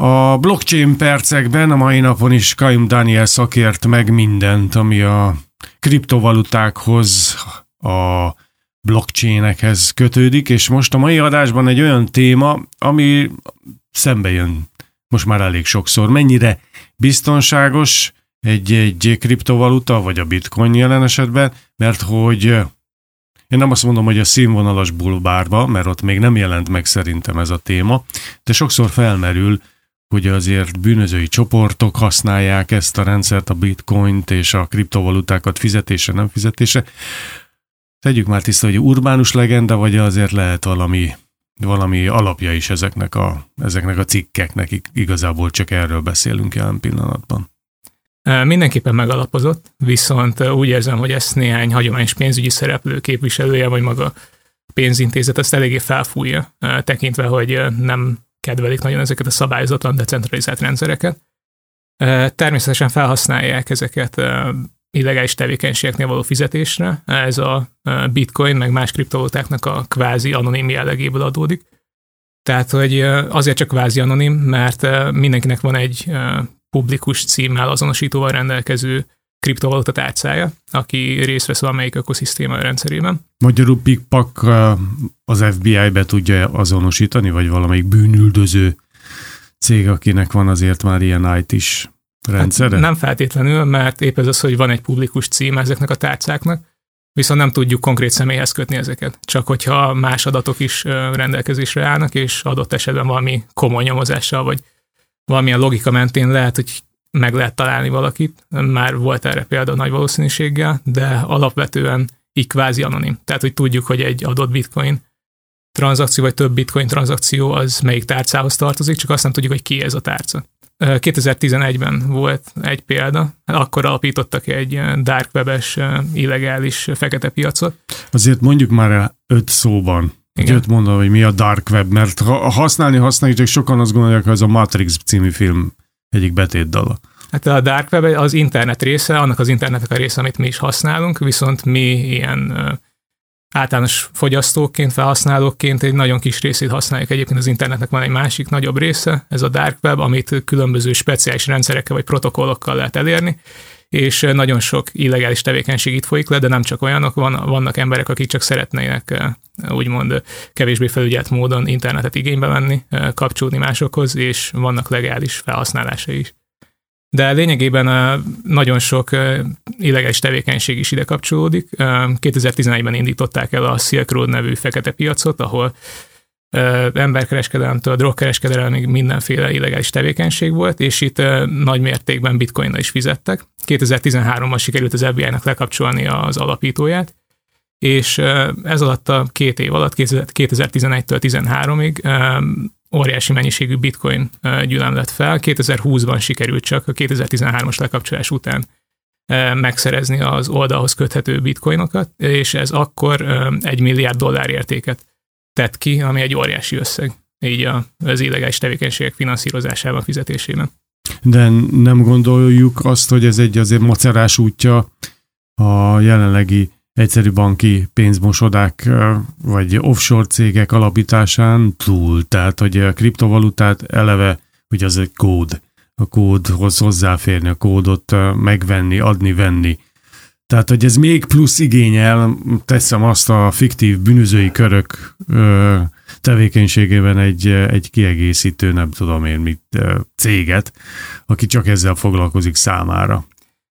A blockchain percekben a mai napon is Kaim Daniel szakért meg mindent, ami a kriptovalutákhoz, a blockchainekhez kötődik, és most a mai adásban egy olyan téma, ami szembe jön most már elég sokszor. Mennyire biztonságos egy, egy kriptovaluta, vagy a bitcoin jelen esetben, mert hogy én nem azt mondom, hogy a színvonalas bulbárba, mert ott még nem jelent meg szerintem ez a téma, de sokszor felmerül, hogy azért bűnözői csoportok használják ezt a rendszert, a bitcoint és a kriptovalutákat fizetése, nem fizetése. Tegyük már tiszta, hogy urbánus legenda, vagy azért lehet valami, valami alapja is ezeknek a, ezeknek a cikkeknek, igazából csak erről beszélünk jelen pillanatban. Mindenképpen megalapozott, viszont úgy érzem, hogy ezt néhány hagyományos pénzügyi szereplő képviselője, vagy maga pénzintézet ezt eléggé felfújja, tekintve, hogy nem kedvelik nagyon ezeket a szabályozatlan decentralizált rendszereket. Természetesen felhasználják ezeket illegális tevékenységeknél való fizetésre. Ez a bitcoin, meg más kriptovalutáknak a kvázi anonim jellegéből adódik. Tehát, hogy azért csak kvázi anonim, mert mindenkinek van egy publikus címmel azonosítóval rendelkező kriptovaluta tárcája, aki részt vesz valamelyik ökoszisztéma rendszerében. Magyarul PikPak az FBI be tudja azonosítani, vagy valamelyik bűnüldöző cég, akinek van azért már ilyen IT-s rendszere? Hát nem feltétlenül, mert épp ez az, hogy van egy publikus cím ezeknek a tárcáknak, viszont nem tudjuk konkrét személyhez kötni ezeket. Csak hogyha más adatok is rendelkezésre állnak, és adott esetben valami komoly nyomozással, vagy valamilyen logika mentén lehet, hogy meg lehet találni valakit, már volt erre példa nagy valószínűséggel, de alapvetően így kvázi anonim. Tehát, hogy tudjuk, hogy egy adott bitcoin tranzakció, vagy több bitcoin tranzakció az melyik tárcához tartozik, csak azt nem tudjuk, hogy ki ez a tárca. 2011-ben volt egy példa, akkor alapítottak egy dark webes illegális fekete piacot. Azért mondjuk már el öt szóban, igen. Öt mondom, hogy mi a dark web, mert ha használni használjuk, csak sokan azt gondolják, hogy ez a Matrix című film egyik betétdala. Hát a dark web az internet része, annak az internetnek a része, amit mi is használunk, viszont mi ilyen általános fogyasztóként, felhasználóként egy nagyon kis részét használjuk. Egyébként az internetnek van egy másik nagyobb része, ez a dark web, amit különböző speciális rendszerekkel vagy protokollokkal lehet elérni, és nagyon sok illegális tevékenység itt folyik le, de nem csak olyanok, van, vannak emberek, akik csak szeretnének úgymond kevésbé felügyelt módon internetet igénybe venni, kapcsolódni másokhoz, és vannak legális felhasználása is. De lényegében nagyon sok illegális tevékenység is ide kapcsolódik. 2011-ben indították el a Silk Road nevű fekete piacot, ahol emberkereskedelemtől, drogkereskedelemig mindenféle illegális tevékenység volt, és itt nagy mértékben bitcoin is fizettek. 2013-ban sikerült az FBI-nak lekapcsolni az alapítóját, és ez alatt a két év alatt, 2011-től 13-ig óriási mennyiségű bitcoin gyűlöm lett fel. 2020-ban sikerült csak a 2013-as lekapcsolás után megszerezni az oldalhoz köthető bitcoinokat, és ez akkor egy milliárd dollár értéket tett ki, ami egy óriási összeg így az illegális tevékenységek finanszírozásában, fizetésében. De nem gondoljuk azt, hogy ez egy azért macerás útja a jelenlegi egyszerű banki pénzmosodák vagy offshore cégek alapításán túl. Tehát, hogy a kriptovalutát eleve, hogy az egy kód, a kódhoz hozzáférni, a kódot megvenni, adni, venni. Tehát, hogy ez még plusz igényel, teszem azt a fiktív bűnözői körök ö, tevékenységében egy, egy kiegészítő, nem tudom én mit, céget, aki csak ezzel foglalkozik számára.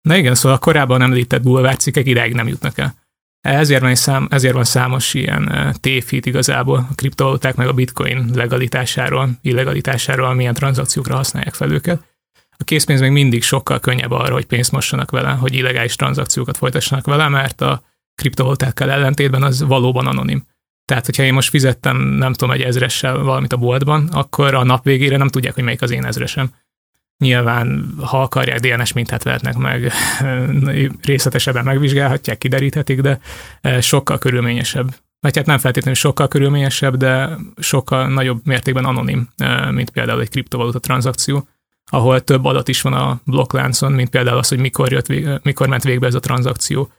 Na igen, szóval a korábban említett bulvárcikkek ideig nem jutnak el. Ezért van, szám, ezért van számos ilyen tévhit igazából a kriptovaluták meg a bitcoin legalitásáról, illegalitásáról, milyen tranzakciókra használják fel őket. A készpénz még mindig sokkal könnyebb arra, hogy pénzt mossanak vele, hogy illegális tranzakciókat folytassanak vele, mert a kriptovalutákkal ellentétben az valóban anonim. Tehát, hogyha én most fizettem, nem tudom, egy ezressel valamit a boltban, akkor a nap végére nem tudják, hogy melyik az én ezresem. Nyilván, ha akarják, DNS mintát vehetnek meg, részletesebben megvizsgálhatják, kideríthetik, de e, sokkal körülményesebb. Vagy hát nem feltétlenül sokkal körülményesebb, de sokkal nagyobb mértékben anonim, e, mint például egy kriptovaluta tranzakció, ahol több adat is van a blokkláncon, mint például az, hogy mikor, jött, mikor ment végbe ez a tranzakció,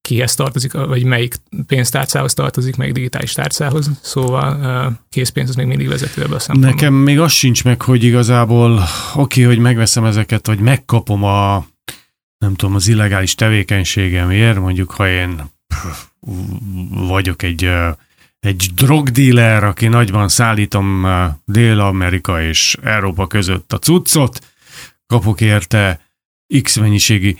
kihez tartozik, vagy melyik pénztárcához tartozik, melyik digitális tárcához, szóval készpénz az még mindig vezető ebbe a szempontból. Nekem még az sincs meg, hogy igazából oké, hogy megveszem ezeket, vagy megkapom a nem tudom, az illegális tevékenységemért, mondjuk ha én vagyok egy, egy drogdíler, aki nagyban szállítom Dél-Amerika és Európa között a cuccot, kapok érte X mennyiségi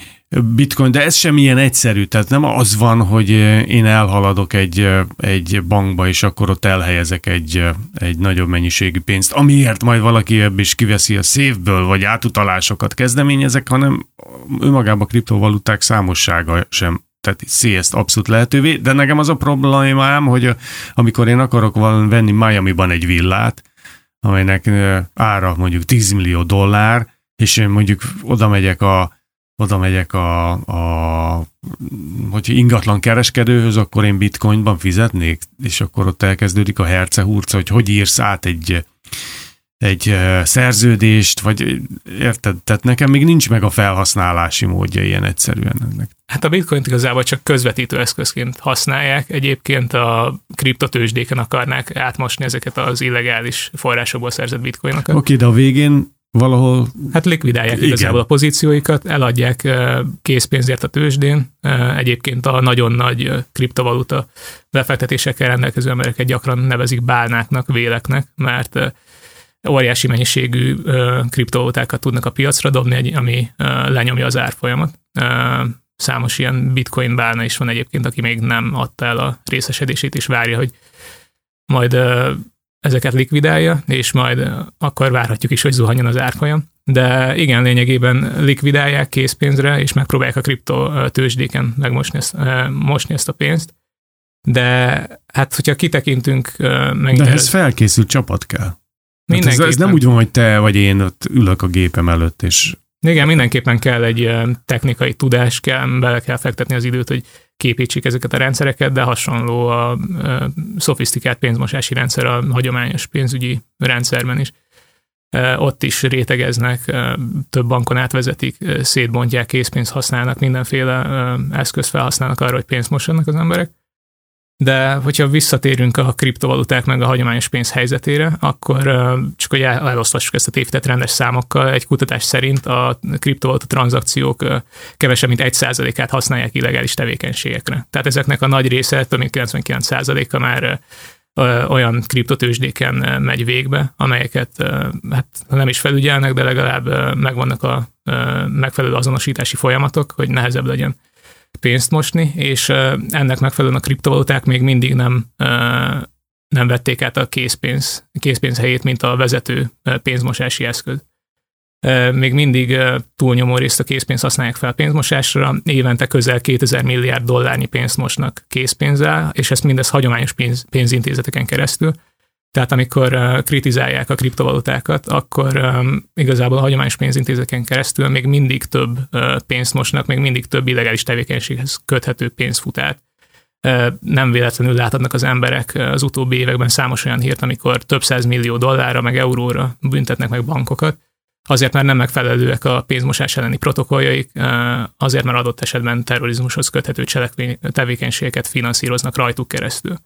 bitcoin, de ez sem ilyen egyszerű, tehát nem az van, hogy én elhaladok egy, egy bankba, és akkor ott elhelyezek egy, egy nagyobb mennyiségű pénzt, amiért majd valaki ebből is kiveszi a szévből, vagy átutalásokat kezdeményezek, hanem önmagában a kriptovaluták számossága sem teszi ezt abszolút lehetővé, de nekem az a problémám, hogy amikor én akarok venni Miami-ban egy villát, amelynek ára mondjuk 10 millió dollár, és én mondjuk oda megyek a oda megyek a, a hogy ingatlan kereskedőhöz, akkor én bitcoinban fizetnék, és akkor ott elkezdődik a hercehurca, hogy hogy írsz át egy, egy szerződést, vagy érted? Tehát nekem még nincs meg a felhasználási módja ilyen egyszerűen ennek. Hát a bitcoin igazából csak közvetítő eszközként használják. Egyébként a kriptotősdéken akarnák átmosni ezeket az illegális forrásokból szerzett bitcoinokat. Oké, okay, de a végén valahol... Hát likvidálják igen. igazából a pozícióikat, eladják készpénzért a tőzsdén. Egyébként a nagyon nagy kriptovaluta befektetésekkel rendelkező embereket gyakran nevezik bálnáknak, véleknek, mert óriási mennyiségű kriptovalutákat tudnak a piacra dobni, ami lenyomja az árfolyamat. Számos ilyen bitcoin bálna is van egyébként, aki még nem adta el a részesedését, és várja, hogy majd ezeket likvidálja, és majd akkor várhatjuk is, hogy zuhanjon az árfolyam. De igen, lényegében likvidálják készpénzre, és megpróbálják a kripto tőzsdéken megmosni ezt, mosni ezt a pénzt. De hát, hogyha kitekintünk... Meg De ez felkészült csapat kell. Hát ez, ez nem úgy van, hogy te vagy én ott ülök a gépem előtt, és... Igen, mindenképpen kell egy technikai tudás, kell, bele kell fektetni az időt, hogy képítsék ezeket a rendszereket, de hasonló a, a szofisztikált pénzmosási rendszer a hagyományos pénzügyi rendszerben is. Ott is rétegeznek, több bankon átvezetik, szétbontják, készpénzt használnak, mindenféle eszközt felhasználnak arra, hogy pénzt mossanak az emberek. De hogyha visszatérünk a kriptovaluták meg a hagyományos pénz helyzetére, akkor csak hogy elosztassuk ezt a tévhitet rendes számokkal, egy kutatás szerint a kriptovaluta tranzakciók kevesebb mint 1%-át használják illegális tevékenységekre. Tehát ezeknek a nagy része, több mint 99%-a már olyan kriptotősdéken megy végbe, amelyeket hát nem is felügyelnek, de legalább megvannak a megfelelő azonosítási folyamatok, hogy nehezebb legyen pénzt mosni, és ennek megfelelően a kriptovaluták még mindig nem, nem vették át a készpénz, készpénz helyét, mint a vezető pénzmosási eszköz. Még mindig túlnyomó részt a készpénzt használják fel pénzmosásra, évente közel 2000 milliárd dollárnyi pénzt mosnak készpénzzel, és ezt mindez hagyományos pénz, pénzintézeteken keresztül. Tehát amikor kritizálják a kriptovalutákat, akkor igazából a hagyományos pénzintézeken keresztül még mindig több pénzt mosnak, még mindig több illegális tevékenységhez köthető pénz fut át. Nem véletlenül láthatnak az emberek az utóbbi években számos olyan hírt, amikor több száz millió dollárra, meg euróra büntetnek meg bankokat, azért mert nem megfelelőek a pénzmosás elleni protokolljaik, azért mert adott esetben terrorizmushoz köthető cselekvény, tevékenységeket finanszíroznak rajtuk keresztül.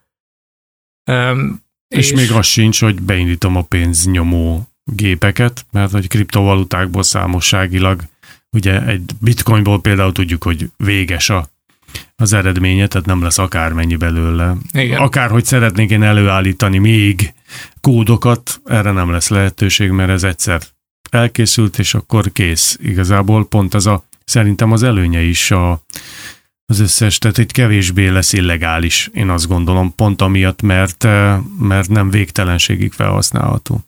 És, és még az sincs, hogy beindítom a pénznyomó gépeket, mert hogy kriptovalutákból számosságilag, ugye egy bitcoinból például tudjuk, hogy véges a, az eredménye, tehát nem lesz akármennyi belőle. Igen. Akárhogy szeretnék én előállítani még kódokat, erre nem lesz lehetőség, mert ez egyszer elkészült, és akkor kész. Igazából pont ez a, szerintem az előnye is a, az összes, tehát egy kevésbé lesz illegális, én azt gondolom, pont amiatt, mert, eh, mert nem végtelenségig felhasználható.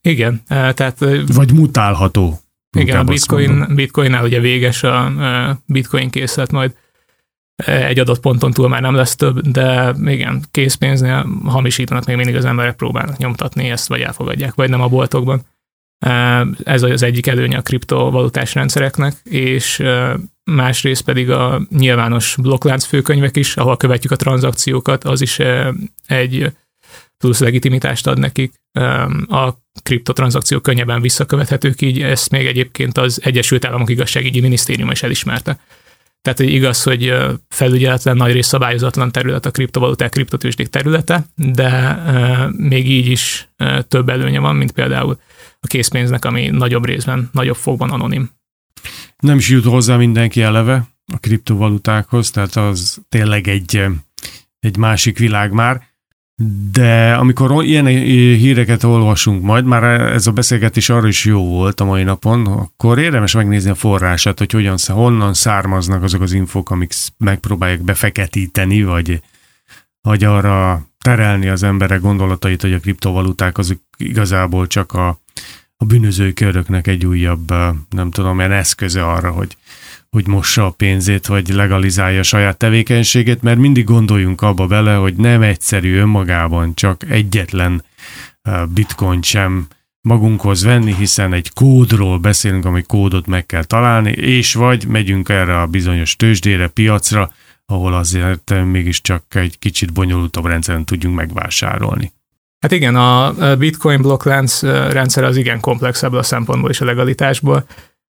Igen, eh, tehát... Eh, Vagy mutálható. Igen, a bitcoin, bitcoinnál ugye véges a bitcoin készlet, majd egy adott ponton túl már nem lesz több, de igen, készpénznél hamisítanak még mindig az emberek próbálnak nyomtatni ezt, vagy elfogadják, vagy nem a boltokban. Ez az egyik előnye a kriptovalutás rendszereknek, és másrészt pedig a nyilvános blokklánc főkönyvek is, ahol követjük a tranzakciókat, az is egy plusz legitimitást ad nekik. A kriptotranzakciók könnyebben visszakövethetők, így ezt még egyébként az Egyesült Államok igazságügyi minisztériuma is elismerte. Tehát hogy igaz, hogy felügyeletlen, nagy rész szabályozatlan terület a kriptovaluták, kriptotősdék területe, de még így is több előnye van, mint például a készpénznek, ami nagyobb részben, nagyobb fogban anonim. Nem is jut hozzá mindenki eleve a kriptovalutákhoz, tehát az tényleg egy, egy másik világ már. De amikor ilyen híreket olvasunk majd, már ez a beszélgetés arra is jó volt a mai napon, akkor érdemes megnézni a forrását, hogy hogyan, honnan származnak azok az infok, amik megpróbálják befeketíteni, vagy, vagy arra terelni az emberek gondolatait, hogy a kriptovaluták azok igazából csak a, a bűnözői köröknek egy újabb, nem tudom, ilyen eszköze arra, hogy hogy mossa a pénzét, vagy legalizálja a saját tevékenységét, mert mindig gondoljunk abba bele, hogy nem egyszerű önmagában csak egyetlen bitcoin sem magunkhoz venni, hiszen egy kódról beszélünk, ami kódot meg kell találni, és vagy megyünk erre a bizonyos tőzsdére, piacra, ahol azért mégiscsak egy kicsit bonyolultabb rendszeren tudjunk megvásárolni. Hát igen, a Bitcoin blokklánc rendszer az igen komplexebb a szempontból és a legalitásból,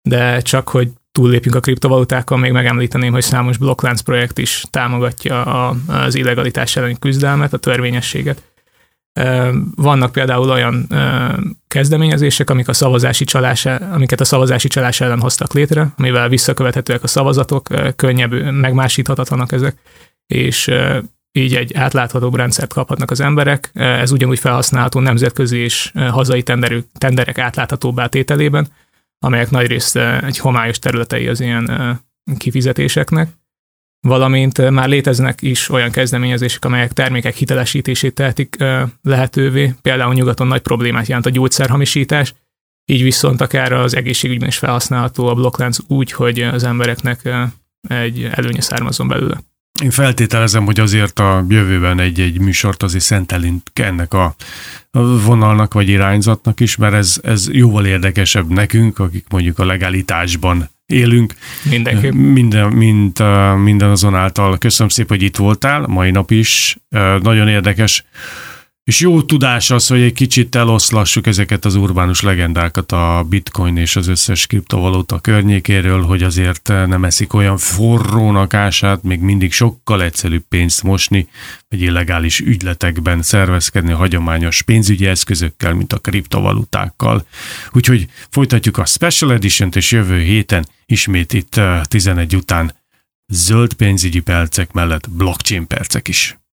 de csak hogy túllépjünk a kriptovalutákon, még megemlíteném, hogy számos blokklánc projekt is támogatja az illegalitás elleni küzdelmet, a törvényességet. Vannak például olyan kezdeményezések, amik a szavazási csalás, amiket a szavazási csalás ellen hoztak létre, amivel visszakövethetőek a szavazatok, könnyebb, megmásíthatatlanak ezek, és így egy átláthatóbb rendszert kaphatnak az emberek. Ez ugyanúgy felhasználható nemzetközi és hazai tenderek, tenderek átláthatóbbá tételében, amelyek nagyrészt egy homályos területei az ilyen kifizetéseknek, valamint már léteznek is olyan kezdeményezések, amelyek termékek hitelesítését tehetik lehetővé. Például nyugaton nagy problémát jelent a gyógyszerhamisítás, így viszont akár az egészségügyben is felhasználható a blokklánc úgy, hogy az embereknek egy előnye származon belőle. Én feltételezem, hogy azért a jövőben egy-egy műsort azért szentelünk ennek a vonalnak vagy irányzatnak is, mert ez, ez jóval érdekesebb nekünk, akik mondjuk a legalitásban élünk. Mindenki. Minden, mind, minden azonáltal. Köszönöm szépen, hogy itt voltál, mai nap is. Nagyon érdekes és jó tudás az, hogy egy kicsit eloszlassuk ezeket az urbánus legendákat a bitcoin és az összes kriptovaluta környékéről, hogy azért nem eszik olyan forrónak ását, még mindig sokkal egyszerűbb pénzt mosni, vagy illegális ügyletekben szervezkedni hagyományos pénzügyi eszközökkel, mint a kriptovalutákkal. Úgyhogy folytatjuk a Special Edition-t, és jövő héten ismét itt 11 után zöld pénzügyi percek mellett blockchain percek is.